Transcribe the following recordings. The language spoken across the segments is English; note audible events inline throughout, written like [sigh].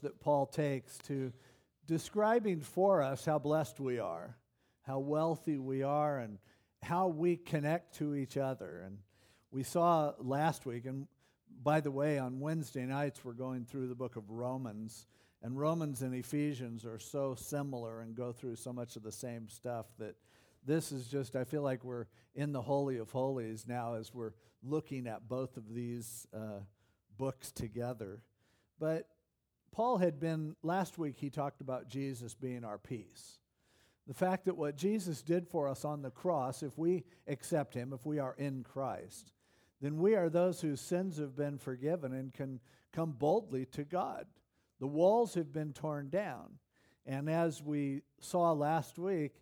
that Paul takes to describing for us how blessed we are, how wealthy we are, and how we connect to each other. And we saw last week, and by the way, on Wednesday nights, we're going through the book of Romans. And Romans and Ephesians are so similar and go through so much of the same stuff that this is just, I feel like we're in the Holy of Holies now as we're looking at both of these uh, books together. But Paul had been, last week, he talked about Jesus being our peace. The fact that what Jesus did for us on the cross, if we accept him, if we are in Christ, then we are those whose sins have been forgiven and can come boldly to God. The walls have been torn down. And as we saw last week,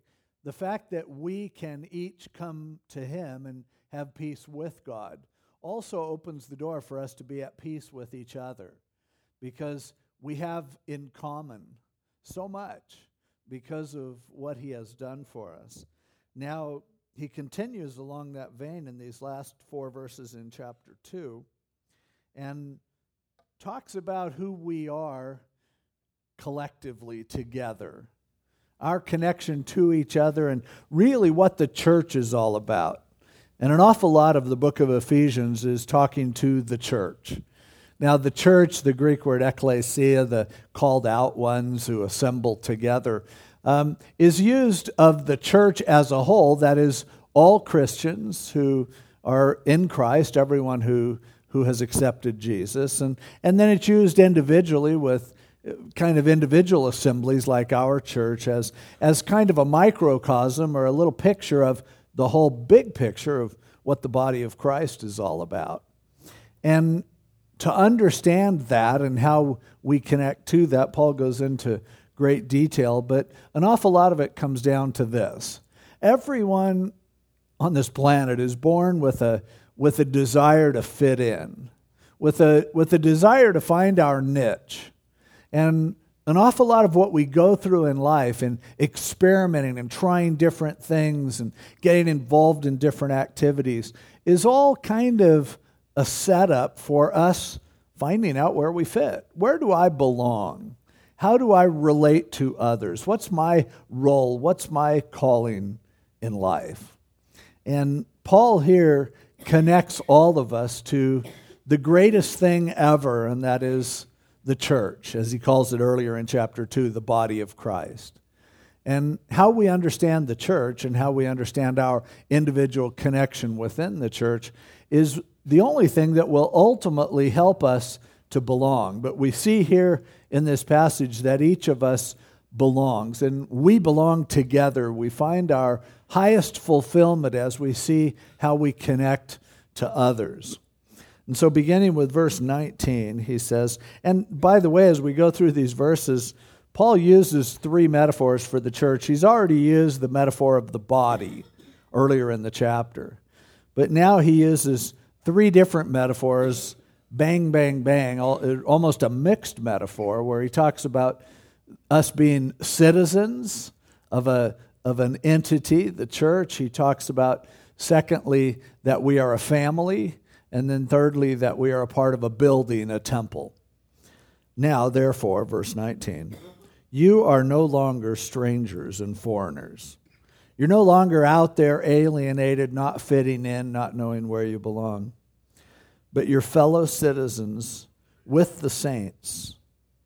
the fact that we can each come to Him and have peace with God also opens the door for us to be at peace with each other because we have in common so much because of what He has done for us. Now, he continues along that vein in these last four verses in chapter 2 and talks about who we are collectively together, our connection to each other, and really what the church is all about. And an awful lot of the book of Ephesians is talking to the church. Now, the church, the Greek word ecclesia, the called out ones who assemble together, um, is used of the church as a whole, that is, all Christians who are in Christ, everyone who, who has accepted Jesus. And, and then it's used individually with uh, kind of individual assemblies like our church as, as kind of a microcosm or a little picture of the whole big picture of what the body of Christ is all about. And to understand that and how we connect to that, Paul goes into great detail, but an awful lot of it comes down to this. Everyone on this planet is born with a, with a desire to fit in, with a, with a desire to find our niche. And an awful lot of what we go through in life and experimenting and trying different things and getting involved in different activities is all kind of a setup for us finding out where we fit. Where do I belong? How do I relate to others? What's my role? What's my calling in life? And Paul here connects all of us to the greatest thing ever, and that is the church, as he calls it earlier in chapter 2, the body of Christ. And how we understand the church and how we understand our individual connection within the church is the only thing that will ultimately help us to belong. But we see here in this passage that each of us belongs, and we belong together. We find our highest fulfillment as we see how we connect to others. And so, beginning with verse 19, he says, and by the way, as we go through these verses, Paul uses three metaphors for the church. He's already used the metaphor of the body earlier in the chapter. But now he uses three different metaphors bang, bang, bang, almost a mixed metaphor where he talks about us being citizens of, a, of an entity, the church. He talks about, secondly, that we are a family, and then thirdly, that we are a part of a building, a temple. Now, therefore, verse 19, you are no longer strangers and foreigners. You're no longer out there alienated, not fitting in, not knowing where you belong but your fellow citizens with the saints,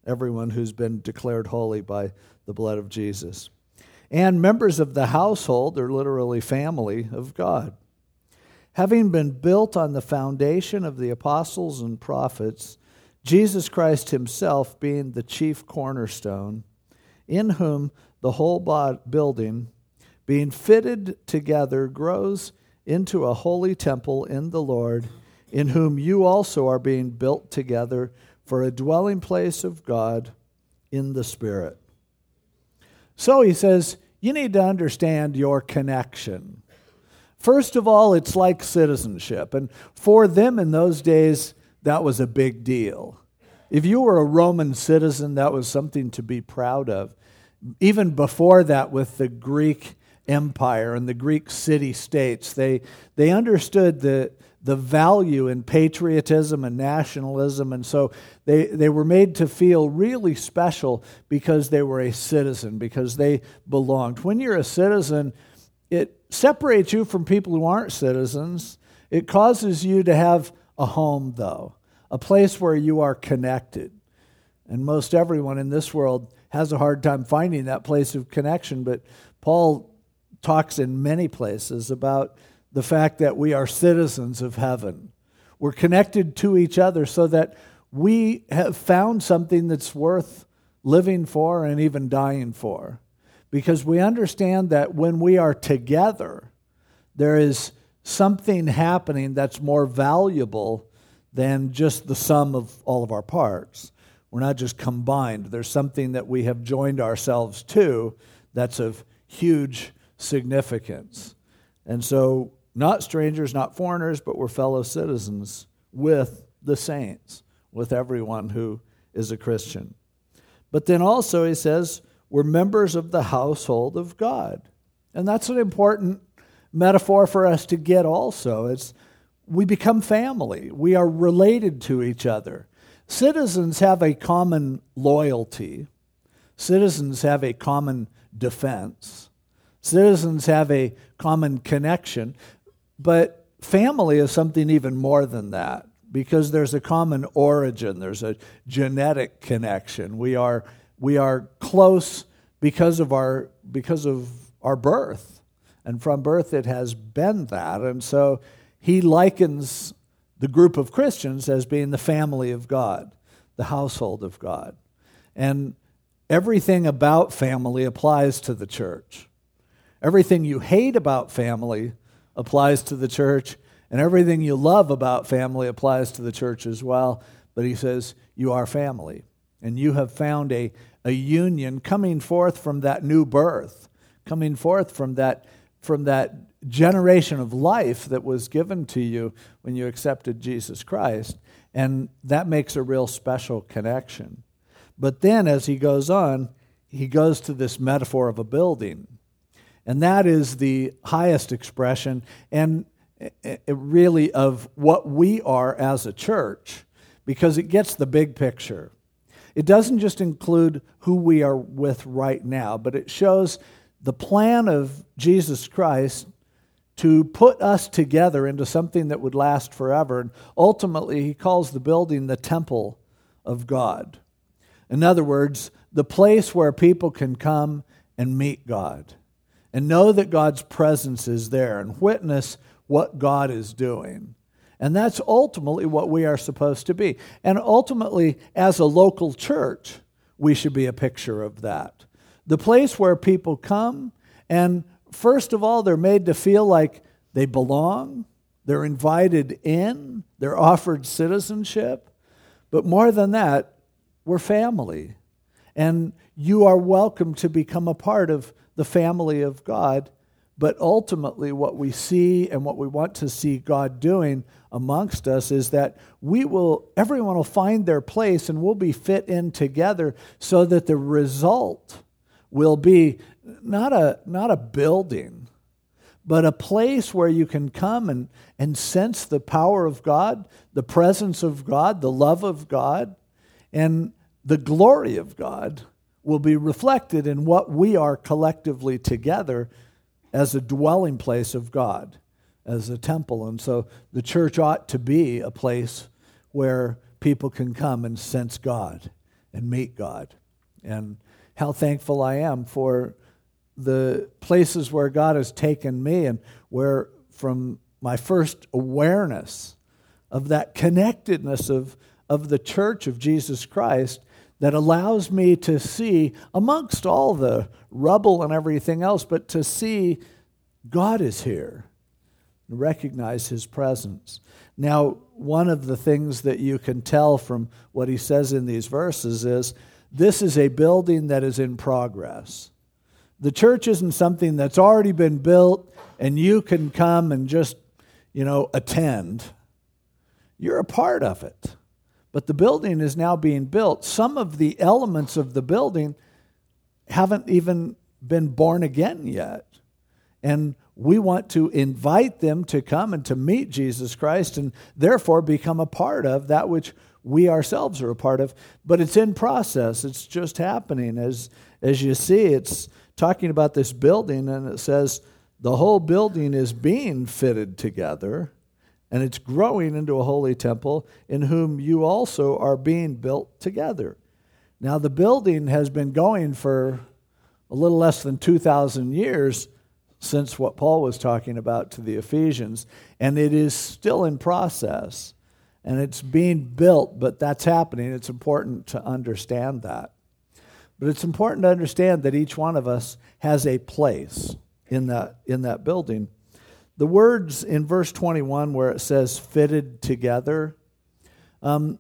everyone who's been declared holy by the blood of Jesus, and members of the household, or literally family of God. Having been built on the foundation of the apostles and prophets, Jesus Christ himself being the chief cornerstone, in whom the whole building, being fitted together, grows into a holy temple in the Lord in whom you also are being built together for a dwelling place of God in the Spirit. So he says, you need to understand your connection. First of all, it's like citizenship. And for them in those days, that was a big deal. If you were a Roman citizen, that was something to be proud of. Even before that, with the Greek Empire and the Greek city states, they, they understood that the value in patriotism and nationalism. And so they, they were made to feel really special because they were a citizen, because they belonged. When you're a citizen, it separates you from people who aren't citizens. It causes you to have a home, though, a place where you are connected. And most everyone in this world has a hard time finding that place of connection, but Paul talks in many places about the fact that we are citizens of heaven. We're connected to each other so that we have found something that's worth living for and even dying for. Because we understand that when we are together, there is something happening that's more valuable than just the sum of all of our parts. We're not just combined, there's something that we have joined ourselves to that's of huge significance. And so, not strangers, not foreigners, but we're fellow citizens with the saints, with everyone who is a Christian. But then also, he says, we're members of the household of God. And that's an important metaphor for us to get also. It's we become family. We are related to each other. Citizens have a common loyalty. Citizens have a common defense. Citizens have a common connection, but family is something even more than that because there's a common origin, there's a genetic connection. We are, we are close because of our, because of our birth. And from birth, it has been that. And so he likens the group of Christians as being the family of God, the household of God. And everything about family applies to the church. Everything you hate about family applies to the church, and everything you love about family applies to the church as well. But he says, You are family, and you have found a, a union coming forth from that new birth, coming forth from that, from that generation of life that was given to you when you accepted Jesus Christ. And that makes a real special connection. But then as he goes on, he goes to this metaphor of a building. And that is the highest expression and really of what we are as a church because it gets the big picture. It doesn't just include who we are with right now, but it shows the plan of Jesus Christ to put us together into something that would last forever. And ultimately, he calls the building the temple of God. In other words, the place where people can come and meet God and know that God's presence is there and witness what God is doing. And that's ultimately what we are supposed to be. And ultimately, as a local church, we should be a picture of that. The place where people come, and first of all, they're made to feel like they belong, they're invited in, they're offered citizenship. But more than that, we're family. And you are welcome to become a part of the family of God. But ultimately, what we see and what we want to see God doing amongst us is that we will, everyone will find their place and we'll be fit in together so that the result will be not a, not a building, but a place where you can come and, and sense the power of God, the presence of God, the love of God, and the glory of God will be reflected in what we are collectively together as a dwelling place of God, as a temple. And so the church ought to be a place where people can come and sense God and meet God. And how thankful I am for the places where God has taken me and where, from my first awareness of that connectedness of, of the church of Jesus Christ, that allows me to see, amongst all the rubble and everything else, but to see God is here, and recognize his presence. Now, one of the things that you can tell from what he says in these verses is this is a building that is in progress. The church isn't something that's already been built and you can come and just, you know, attend. You're a part of it. But the building is now being built. Some of the elements of the building haven't even been born again yet. And we want to invite them to come and to meet Jesus Christ and therefore become a part of that which we ourselves are a part of. But it's in process, it's just happening. As, as you see, it's talking about this building, and it says the whole building is being fitted together and it's growing into a holy temple in whom you also are being built together. Now, the building has been going for a little less than 2,000 years since what Paul was talking about to the Ephesians, and it is still in process and it's being built, but that's happening. It's important to understand that. But it's important to understand that each one of us has a place in that, in that building. The words in verse 21 where it says fitted together, um,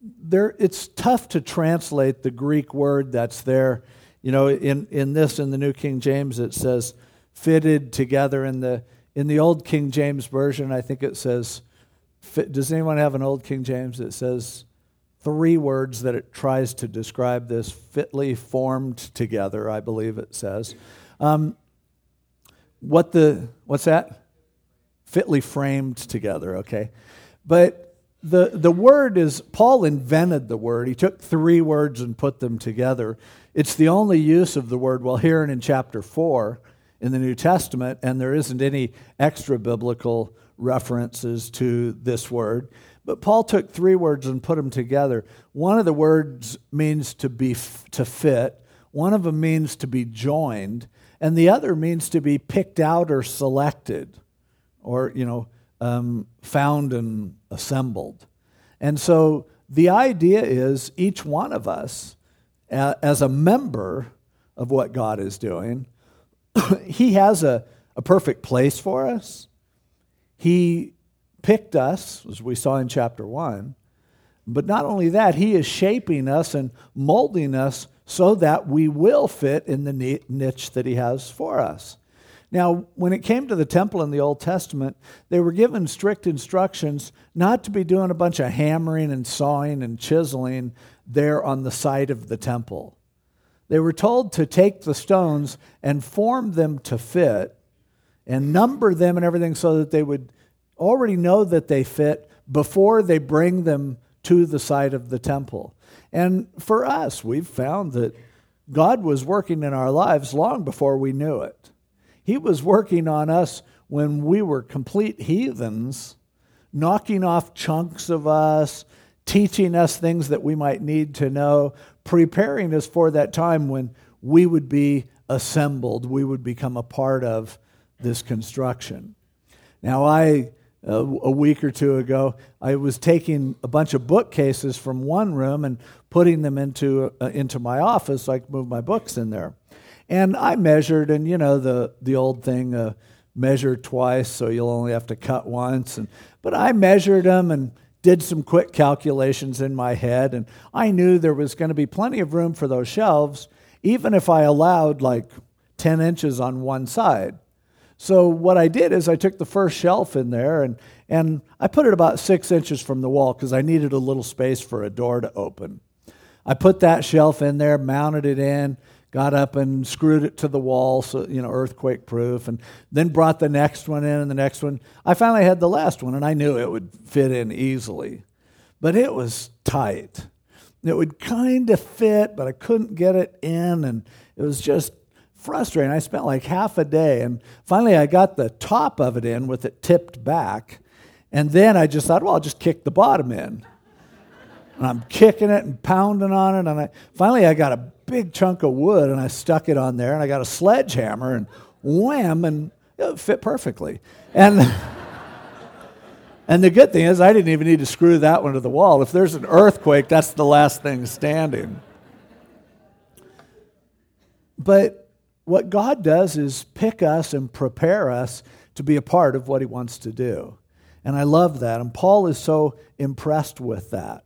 there, it's tough to translate the Greek word that's there. You know, in, in this, in the New King James, it says fitted together. In the, in the Old King James Version, I think it says, fit, does anyone have an Old King James that says three words that it tries to describe this fitly formed together, I believe it says. Um, what the, what's that? Fitly framed together, okay. But the, the word is, Paul invented the word. He took three words and put them together. It's the only use of the word, well, here and in chapter 4 in the New Testament, and there isn't any extra biblical references to this word. But Paul took three words and put them together. One of the words means to be to fit, one of them means to be joined, and the other means to be picked out or selected, or you know, um, found and assembled. And so the idea is each one of us, as a member of what God is doing, [coughs] He has a, a perfect place for us. He picked us, as we saw in chapter 1. But not only that, He is shaping us and molding us so that we will fit in the niche that He has for us. Now, when it came to the temple in the Old Testament, they were given strict instructions not to be doing a bunch of hammering and sawing and chiseling there on the site of the temple. They were told to take the stones and form them to fit and number them and everything so that they would already know that they fit before they bring them to the site of the temple. And for us, we've found that God was working in our lives long before we knew it. He was working on us when we were complete heathens, knocking off chunks of us, teaching us things that we might need to know, preparing us for that time when we would be assembled, we would become a part of this construction. Now, I, uh, a week or two ago, I was taking a bunch of bookcases from one room and putting them into, uh, into my office so I could move my books in there. And I measured, and you know, the, the old thing, uh, measure twice, so you'll only have to cut once. And, but I measured them and did some quick calculations in my head, and I knew there was going to be plenty of room for those shelves, even if I allowed like 10 inches on one side. So what I did is I took the first shelf in there and, and I put it about six inches from the wall because I needed a little space for a door to open. I put that shelf in there, mounted it in, got up and screwed it to the wall so you know earthquake proof and then brought the next one in and the next one. I finally had the last one and i knew it would fit in easily. But it was tight. It would kind of fit but i couldn't get it in and it was just frustrating. I spent like half a day and finally i got the top of it in with it tipped back and then i just thought well i'll just kick the bottom in. And i'm kicking it and pounding on it and i finally i got a big chunk of wood and I stuck it on there and I got a sledgehammer and wham and it fit perfectly. And [laughs] and the good thing is I didn't even need to screw that one to the wall. If there's an earthquake, that's the last thing standing. But what God does is pick us and prepare us to be a part of what he wants to do. And I love that. And Paul is so impressed with that.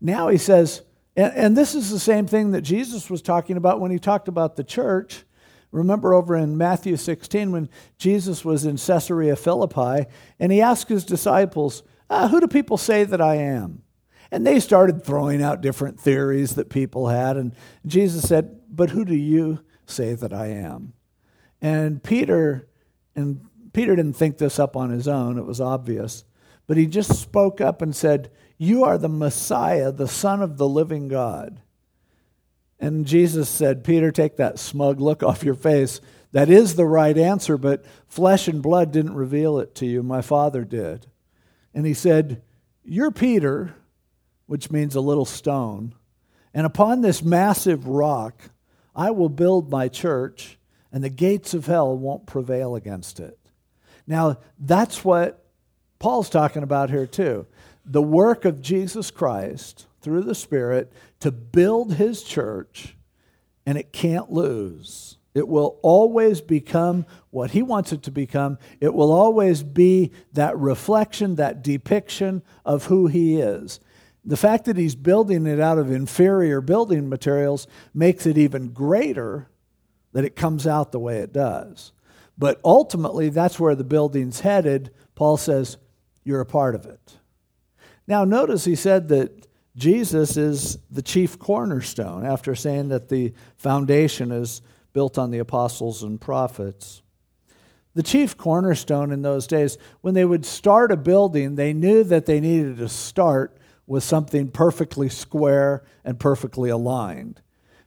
Now he says, and, and this is the same thing that Jesus was talking about when he talked about the church. Remember over in Matthew 16 when Jesus was in Caesarea Philippi and he asked his disciples, ah, Who do people say that I am? And they started throwing out different theories that people had. And Jesus said, But who do you say that I am? And Peter And Peter didn't think this up on his own, it was obvious. But he just spoke up and said, You are the Messiah, the Son of the living God. And Jesus said, Peter, take that smug look off your face. That is the right answer, but flesh and blood didn't reveal it to you. My Father did. And he said, You're Peter, which means a little stone. And upon this massive rock, I will build my church, and the gates of hell won't prevail against it. Now, that's what Paul's talking about here, too. The work of Jesus Christ through the Spirit to build his church, and it can't lose. It will always become what he wants it to become. It will always be that reflection, that depiction of who he is. The fact that he's building it out of inferior building materials makes it even greater that it comes out the way it does. But ultimately, that's where the building's headed. Paul says, You're a part of it. Now, notice he said that Jesus is the chief cornerstone after saying that the foundation is built on the apostles and prophets. The chief cornerstone in those days, when they would start a building, they knew that they needed to start with something perfectly square and perfectly aligned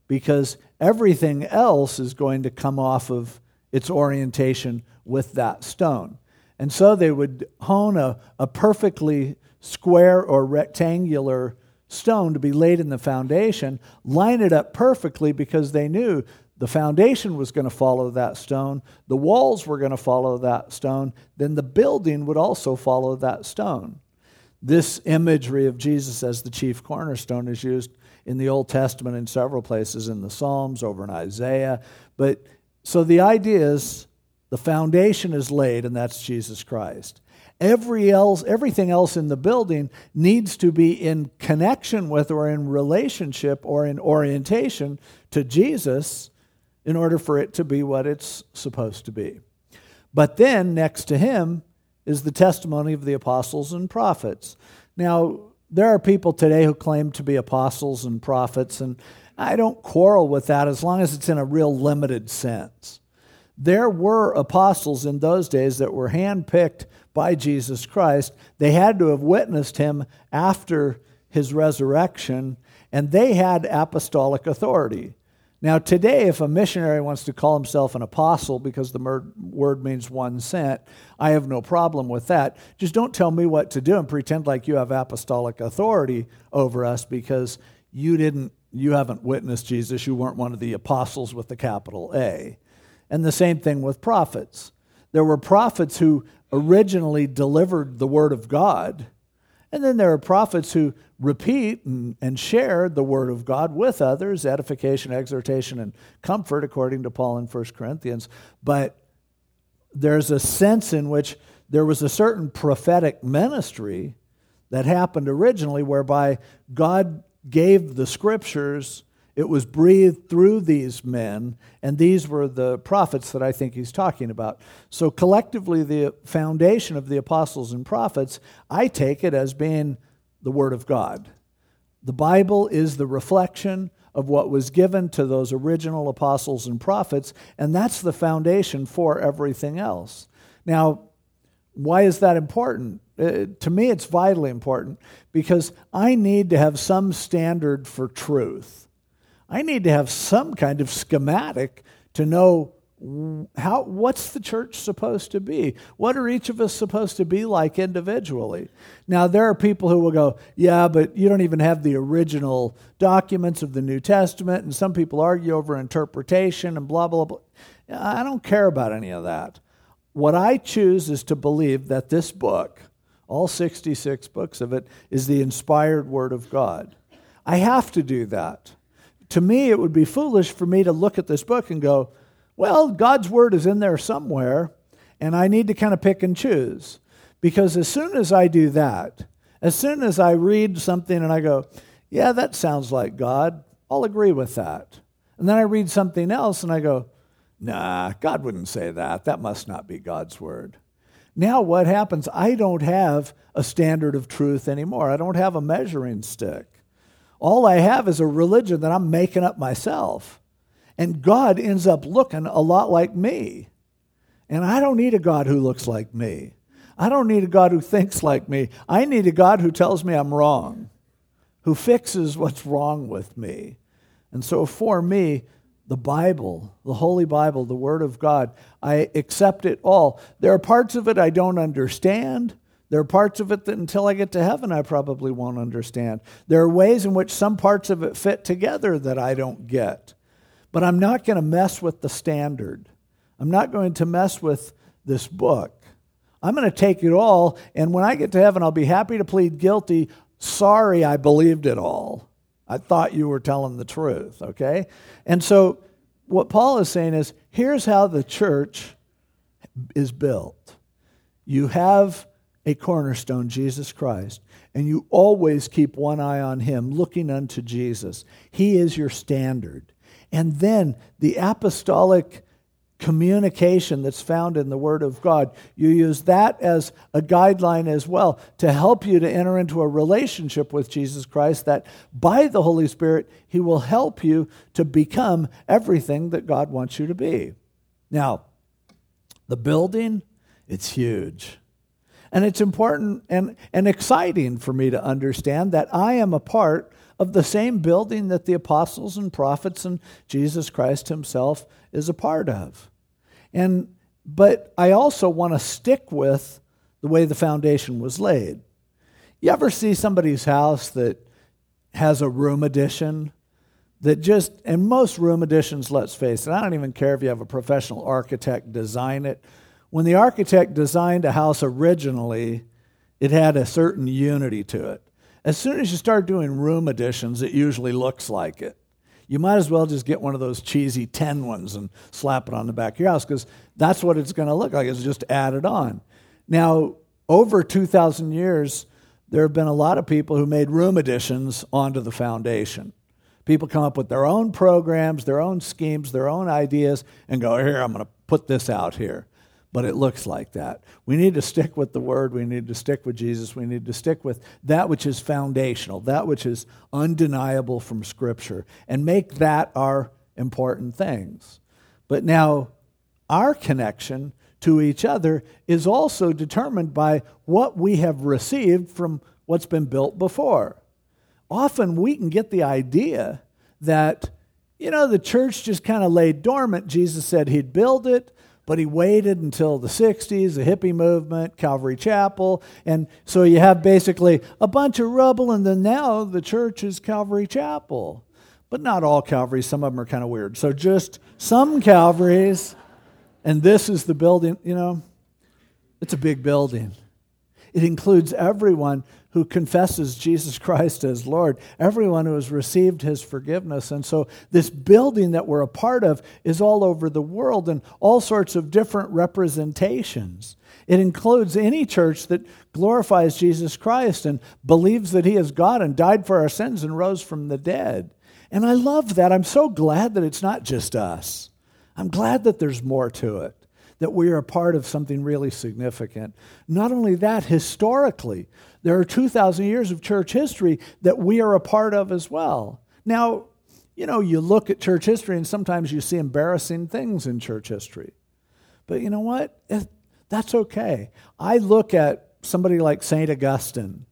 because everything else is going to come off of its orientation with that stone. And so they would hone a, a perfectly square or rectangular stone to be laid in the foundation, line it up perfectly because they knew the foundation was going to follow that stone, the walls were going to follow that stone, then the building would also follow that stone. This imagery of Jesus as the chief cornerstone is used in the Old Testament in several places, in the Psalms, over in Isaiah. But so the idea is the foundation is laid, and that's Jesus Christ. Every else, everything else in the building needs to be in connection with or in relationship or in orientation to Jesus in order for it to be what it's supposed to be. But then next to him is the testimony of the apostles and prophets. Now, there are people today who claim to be apostles and prophets, and I don't quarrel with that as long as it's in a real limited sense. There were apostles in those days that were handpicked by Jesus Christ. They had to have witnessed him after his resurrection, and they had apostolic authority. Now, today, if a missionary wants to call himself an apostle because the word means one sent, I have no problem with that. Just don't tell me what to do and pretend like you have apostolic authority over us because you didn't you haven't witnessed Jesus, you weren't one of the apostles with the capital A. And the same thing with prophets. There were prophets who originally delivered the word of God, and then there are prophets who repeat and, and share the word of God with others, edification, exhortation, and comfort, according to Paul in 1 Corinthians. But there's a sense in which there was a certain prophetic ministry that happened originally whereby God gave the scriptures. It was breathed through these men, and these were the prophets that I think he's talking about. So, collectively, the foundation of the apostles and prophets, I take it as being the Word of God. The Bible is the reflection of what was given to those original apostles and prophets, and that's the foundation for everything else. Now, why is that important? Uh, to me, it's vitally important because I need to have some standard for truth. I need to have some kind of schematic to know how what's the church supposed to be? What are each of us supposed to be like individually? Now there are people who will go yeah but you don't even have the original documents of the new testament and some people argue over interpretation and blah blah blah. I don't care about any of that. What i choose is to believe that this book all 66 books of it is the inspired word of god. I have to do that to me it would be foolish for me to look at this book and go well, God's word is in there somewhere, and I need to kind of pick and choose. Because as soon as I do that, as soon as I read something and I go, yeah, that sounds like God, I'll agree with that. And then I read something else and I go, nah, God wouldn't say that. That must not be God's word. Now, what happens? I don't have a standard of truth anymore. I don't have a measuring stick. All I have is a religion that I'm making up myself. And God ends up looking a lot like me. And I don't need a God who looks like me. I don't need a God who thinks like me. I need a God who tells me I'm wrong, who fixes what's wrong with me. And so for me, the Bible, the Holy Bible, the Word of God, I accept it all. There are parts of it I don't understand. There are parts of it that until I get to heaven, I probably won't understand. There are ways in which some parts of it fit together that I don't get. But I'm not going to mess with the standard. I'm not going to mess with this book. I'm going to take it all, and when I get to heaven, I'll be happy to plead guilty. Sorry, I believed it all. I thought you were telling the truth, okay? And so, what Paul is saying is here's how the church is built you have a cornerstone, Jesus Christ, and you always keep one eye on him, looking unto Jesus. He is your standard. And then the apostolic communication that's found in the Word of God. You use that as a guideline as well to help you to enter into a relationship with Jesus Christ, that by the Holy Spirit, He will help you to become everything that God wants you to be. Now, the building, it's huge. And it's important and, and exciting for me to understand that I am a part of the same building that the apostles and prophets and Jesus Christ himself is a part of. And but I also want to stick with the way the foundation was laid. You ever see somebody's house that has a room addition that just and most room additions, let's face it, I don't even care if you have a professional architect design it. When the architect designed a house originally, it had a certain unity to it. As soon as you start doing room additions, it usually looks like it you might as well just get one of those cheesy 10 ones and slap it on the back of your house because that's what it's going to look like. It's just added on. Now, over 2,000 years, there have been a lot of people who made room additions onto the foundation. People come up with their own programs, their own schemes, their own ideas, and go, Here, I'm going to put this out here but it looks like that. We need to stick with the Word. We need to stick with Jesus. We need to stick with that which is foundational, that which is undeniable from Scripture, and make that our important things. But now, our connection to each other is also determined by what we have received from what's been built before. Often we can get the idea that, you know, the church just kind of lay dormant. Jesus said he'd build it but he waited until the 60s, the hippie movement, Calvary Chapel. And so you have basically a bunch of rubble, and then now the church is Calvary Chapel. But not all Calvaries, some of them are kind of weird. So just some Calvaries, and this is the building, you know, it's a big building. It includes everyone who confesses Jesus Christ as Lord, everyone who has received his forgiveness. And so, this building that we're a part of is all over the world in all sorts of different representations. It includes any church that glorifies Jesus Christ and believes that he is God and died for our sins and rose from the dead. And I love that. I'm so glad that it's not just us. I'm glad that there's more to it that we are a part of something really significant. Not only that, historically, there are 2,000 years of church history that we are a part of as well. Now, you know, you look at church history and sometimes you see embarrassing things in church history. But you know what? Eh, that's okay. I look at somebody like St. Augustine,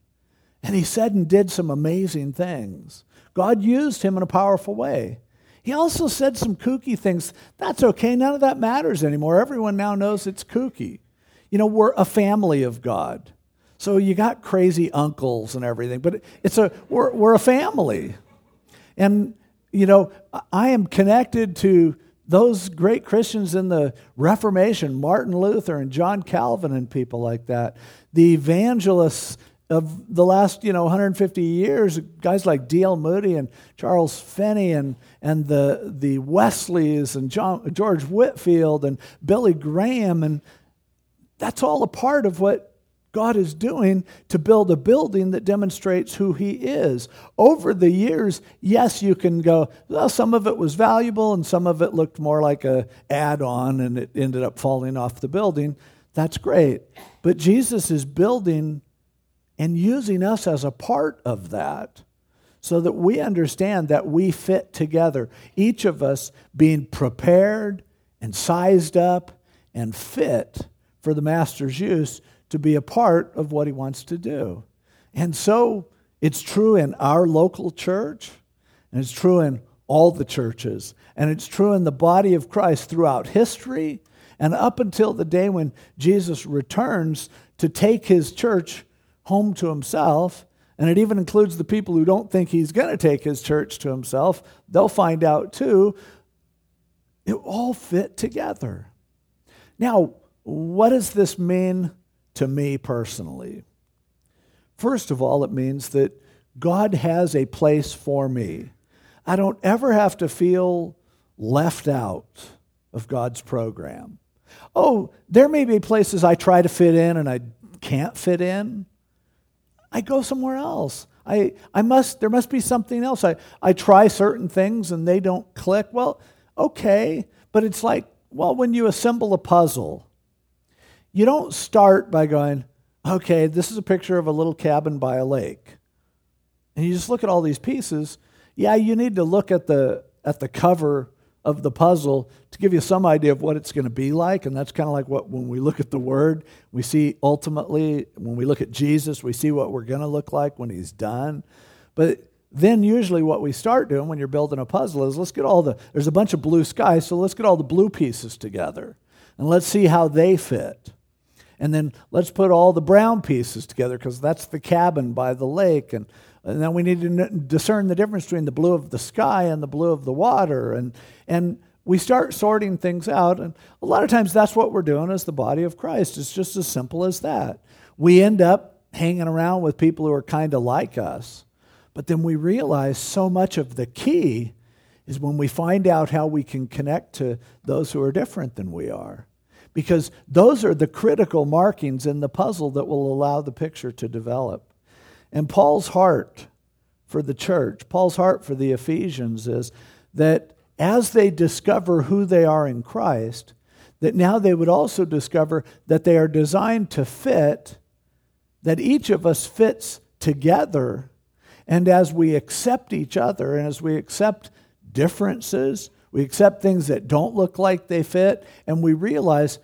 and he said and did some amazing things. God used him in a powerful way. He also said some kooky things. That's okay. None of that matters anymore. Everyone now knows it's kooky. You know, we're a family of God. So you got crazy uncles and everything, but it's a we're, we're a family. And you know, I am connected to those great Christians in the Reformation, Martin Luther and John Calvin and people like that. The evangelists of the last, you know, 150 years, guys like D.L. Moody and Charles Finney and, and the, the Wesleys and John, George Whitefield and Billy Graham. And that's all a part of what God is doing to build a building that demonstrates who He is. Over the years, yes, you can go, well, some of it was valuable and some of it looked more like a add-on and it ended up falling off the building. That's great. But Jesus is building and using us as a part of that so that we understand that we fit together, each of us being prepared and sized up and fit for the master's use to be a part of what he wants to do. And so it's true in our local church, and it's true in all the churches, and it's true in the body of Christ throughout history and up until the day when Jesus returns to take his church home to himself. And it even includes the people who don't think he's going to take his church to himself. They'll find out too. It all fit together. Now, what does this mean to me personally? First of all, it means that God has a place for me. I don't ever have to feel left out of God's program. Oh, there may be places I try to fit in and I can't fit in. I go somewhere else. I, I must, there must be something else. I, I try certain things and they don't click. Well, okay, but it's like, well, when you assemble a puzzle, you don't start by going, okay, this is a picture of a little cabin by a lake. And you just look at all these pieces. Yeah, you need to look at the, at the cover of the puzzle to give you some idea of what it's going to be like. And that's kind of like what, when we look at the Word, we see ultimately, when we look at Jesus, we see what we're going to look like when He's done. But then usually what we start doing when you're building a puzzle is let's get all the, there's a bunch of blue sky, so let's get all the blue pieces together and let's see how they fit. And then let's put all the brown pieces together because that's the cabin by the lake. And, and then we need to discern the difference between the blue of the sky and the blue of the water. And, and we start sorting things out. And a lot of times that's what we're doing as the body of Christ. It's just as simple as that. We end up hanging around with people who are kind of like us. But then we realize so much of the key is when we find out how we can connect to those who are different than we are because those are the critical markings in the puzzle that will allow the picture to develop. And Paul's heart for the church, Paul's heart for the Ephesians is that as they discover who they are in Christ, that now they would also discover that they are designed to fit, that each of us fits together. And as we accept each other and as we accept differences, we accept things that don't look like they fit, and we realize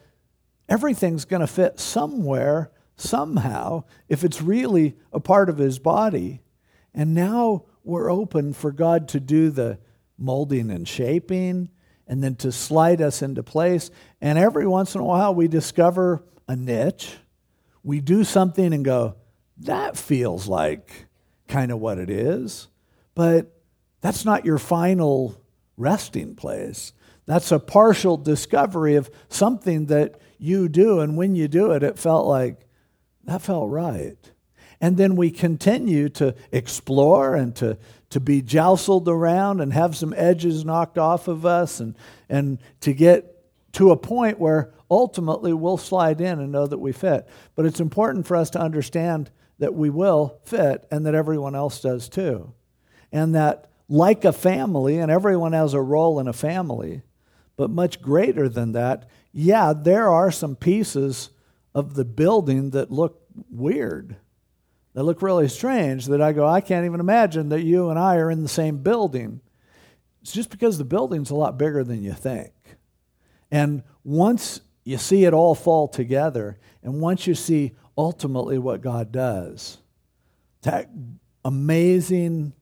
everything's going to fit somewhere, somehow, if it's really a part of his body. And now we're open for God to do the molding and shaping and then to slide us into place. And every once in a while, we discover a niche. We do something and go, that feels like kind of what it is. But that's not your final resting place. That's a partial discovery of something that you do. And when you do it, it felt like that felt right. And then we continue to explore and to, to be jostled around and have some edges knocked off of us and, and to get to a point where ultimately we'll slide in and know that we fit. But it's important for us to understand that we will fit and that everyone else does too. And that like a family, and everyone has a role in a family, but much greater than that, yeah, there are some pieces of the building that look weird, They look really strange, that I go, I can't even imagine that you and I are in the same building. It's just because the building's a lot bigger than you think. And once you see it all fall together, and once you see ultimately what God does, that amazing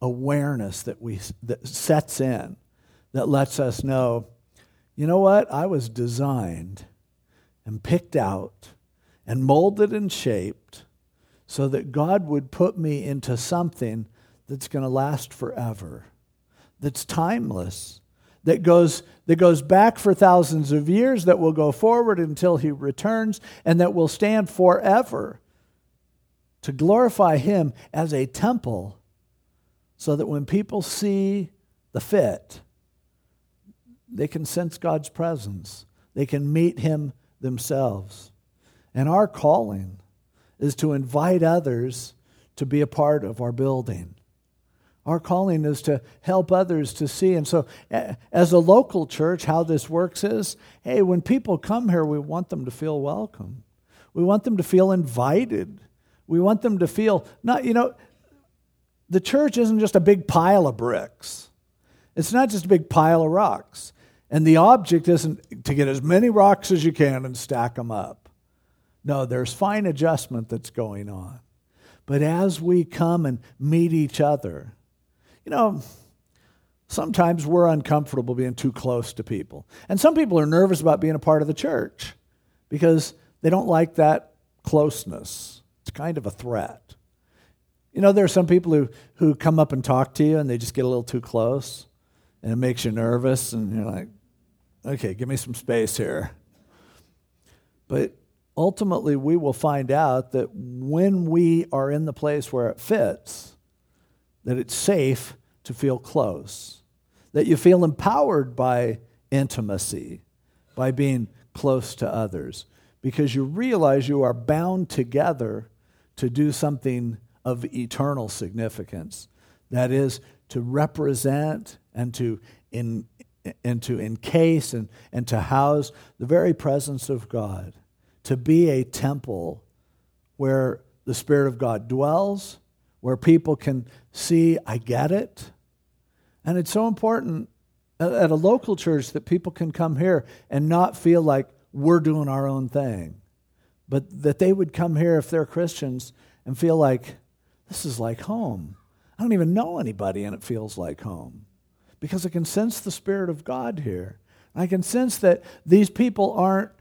awareness that we that sets in that lets us know, you know what? I was designed and picked out and molded and shaped so that God would put me into something that's going to last forever, that's timeless, that goes, that goes back for thousands of years, that will go forward until He returns, and that will stand forever to glorify Him as a temple so that when people see the fit, they can sense God's presence. They can meet Him themselves. And our calling is to invite others to be a part of our building. Our calling is to help others to see. And so, as a local church, how this works is hey, when people come here, we want them to feel welcome. We want them to feel invited. We want them to feel, not, you know, the church isn't just a big pile of bricks, it's not just a big pile of rocks. And the object isn't to get as many rocks as you can and stack them up. No, there's fine adjustment that's going on. But as we come and meet each other, you know, sometimes we're uncomfortable being too close to people. And some people are nervous about being a part of the church because they don't like that closeness. It's kind of a threat. You know, there are some people who, who come up and talk to you and they just get a little too close and it makes you nervous and you're like, okay, give me some space here. But ultimately, we will find out that when we are in the place where it fits, that it's safe to feel close, that you feel empowered by intimacy, by being close to others, because you realize you are bound together to do something of eternal significance. That is, to represent and to, in, and to encase and, and to house the very presence of God, to be a temple where the Spirit of God dwells, where people can see, I get it. And it's so important at a local church that people can come here and not feel like we're doing our own thing, but that they would come here if they're Christians and feel like this is like home. I don't even know anybody, and it feels like home because I can sense the Spirit of God here. I can sense that these people aren't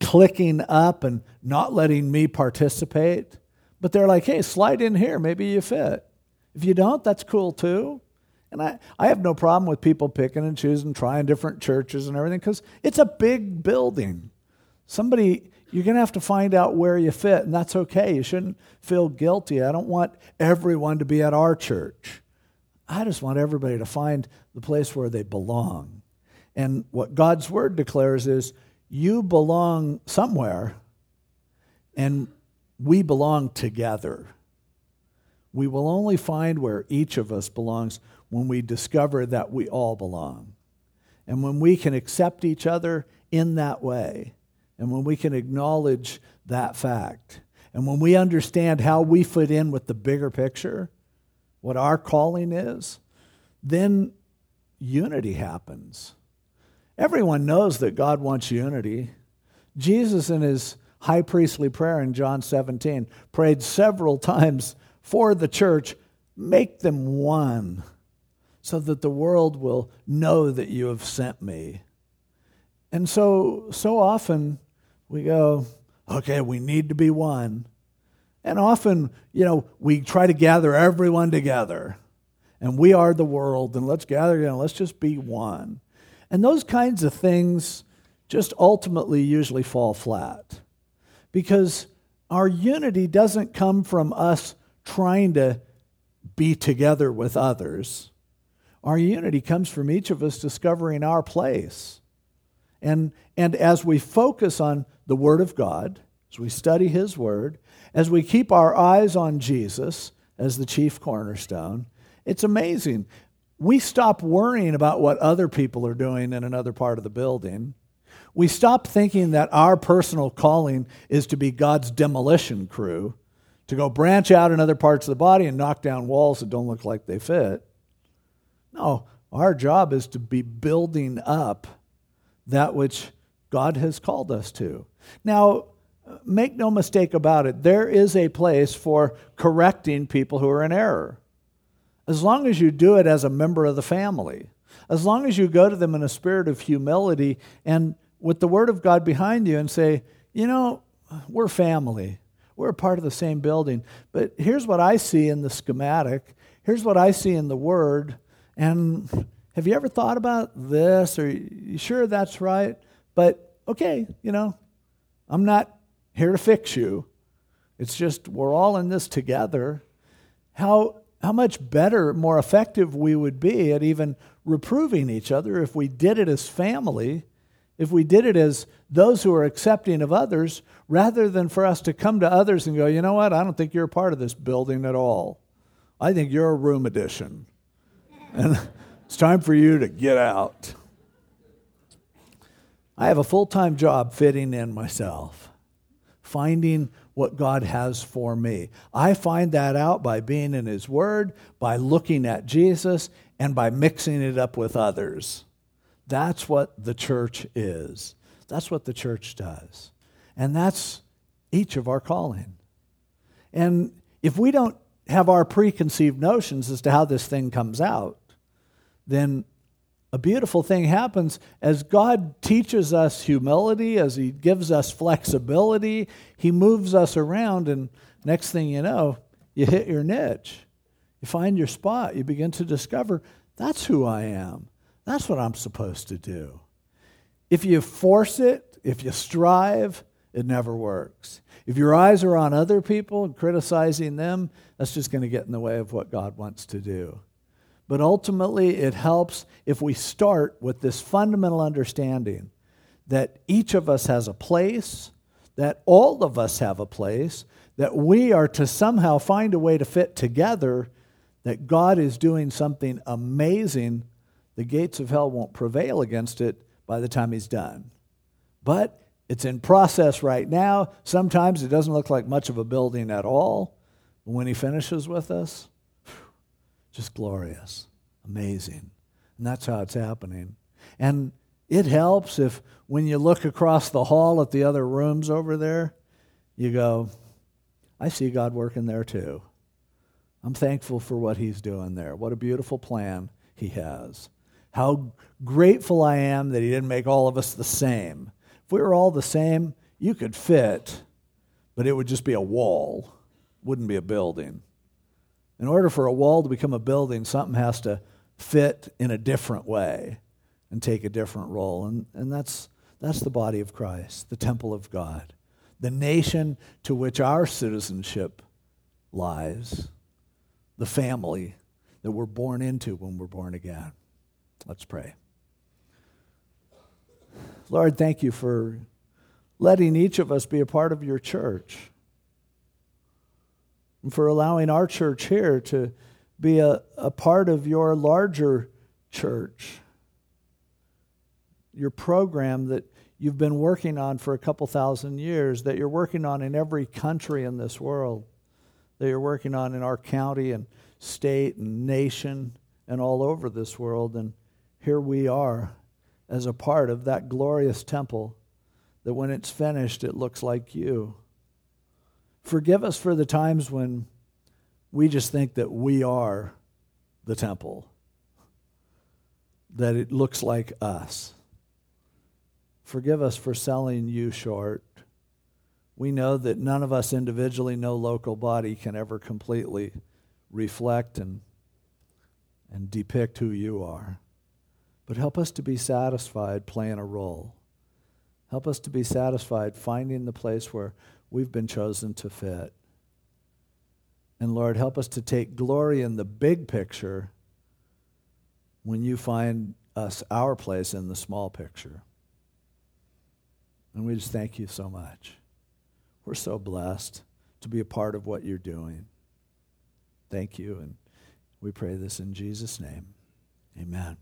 cliquing up and not letting me participate, but they're like, hey, slide in here. Maybe you fit. If you don't, that's cool too. And I, I have no problem with people picking and choosing, trying different churches and everything because it's a big building. Somebody, you're going to have to find out where you fit, and that's okay. You shouldn't feel guilty. I don't want everyone to be at our church. I just want everybody to find the place where they belong. And what God's word declares is you belong somewhere, and we belong together. We will only find where each of us belongs when we discover that we all belong. And when we can accept each other in that way, and when we can acknowledge that fact, and when we understand how we fit in with the bigger picture, what our calling is, then unity happens. Everyone knows that God wants unity. Jesus, in his high priestly prayer in John 17, prayed several [laughs] times for the church make them one so that the world will know that you have sent me. And so, so often we go, okay, we need to be one. And often, you know, we try to gather everyone together. And we are the world, and let's gather together, let's just be one. And those kinds of things just ultimately usually fall flat. Because our unity doesn't come from us trying to be together with others. Our unity comes from each of us discovering our place. And, and as we focus on the Word of God, as we study His Word, as we keep our eyes on Jesus as the chief cornerstone, it's amazing. We stop worrying about what other people are doing in another part of the building. We stop thinking that our personal calling is to be God's demolition crew, to go branch out in other parts of the body and knock down walls that don't look like they fit. No, our job is to be building up that which God has called us to. Now, make no mistake about it, there is a place for correcting people who are in error. As long as you do it as a member of the family, as long as you go to them in a spirit of humility and with the word of God behind you and say, you know, we're family. We're a part of the same building. But here's what I see in the schematic. Here's what I see in the word. And have you ever thought about this? Are you sure that's right? But okay, you know, I'm not here to fix you. It's just we're all in this together. How, how much better, more effective we would be at even reproving each other if we did it as family, if we did it as those who are accepting of others, rather than for us to come to others and go, you know what, I don't think you're a part of this building at all. I think you're a room addition. And it's time for you to get out. I have a full time job fitting in myself, finding what God has for me. I find that out by being in His Word, by looking at Jesus, and by mixing it up with others. That's what the church is. That's what the church does. And that's each of our calling. And if we don't have our preconceived notions as to how this thing comes out, then a beautiful thing happens as God teaches us humility, as He gives us flexibility, He moves us around, and next thing you know, you hit your niche. You find your spot. You begin to discover that's who I am. That's what I'm supposed to do. If you force it, if you strive, it never works. If your eyes are on other people and criticizing them, that's just going to get in the way of what God wants to do. But ultimately, it helps if we start with this fundamental understanding that each of us has a place, that all of us have a place, that we are to somehow find a way to fit together, that God is doing something amazing. The gates of hell won't prevail against it by the time He's done. But it's in process right now. Sometimes it doesn't look like much of a building at all. When He finishes with us, just glorious, amazing. And that's how it's happening. And it helps if when you look across the hall at the other rooms over there, you go, I see God working there too. I'm thankful for what He's doing there. What a beautiful plan He has. How grateful I am that He didn't make all of us the same. If we were all the same, you could fit, but it would just be a wall, wouldn't be a building. In order for a wall to become a building, something has to fit in a different way and take a different role. And, and that's, that's the body of Christ, the temple of God, the nation to which our citizenship lies, the family that we're born into when we're born again. Let's pray. Lord, thank you for letting each of us be a part of your church for allowing our church here to be a, a part of your larger church, your program that you've been working on for a couple thousand years, that you're working on in every country in this world, that you're working on in our county and state and nation and all over this world. And here we are as a part of that glorious temple that when it's finished, it looks like you. Forgive us for the times when we just think that we are the temple, that it looks like us. Forgive us for selling you short. We know that none of us individually, no local body can ever completely reflect and, and depict who you are. But help us to be satisfied playing a role. Help us to be satisfied finding the place where we've been chosen to fit. And Lord, help us to take glory in the big picture when you find us our place in the small picture. And we just thank you so much. We're so blessed to be a part of what you're doing. Thank you. And we pray this in Jesus' name. Amen.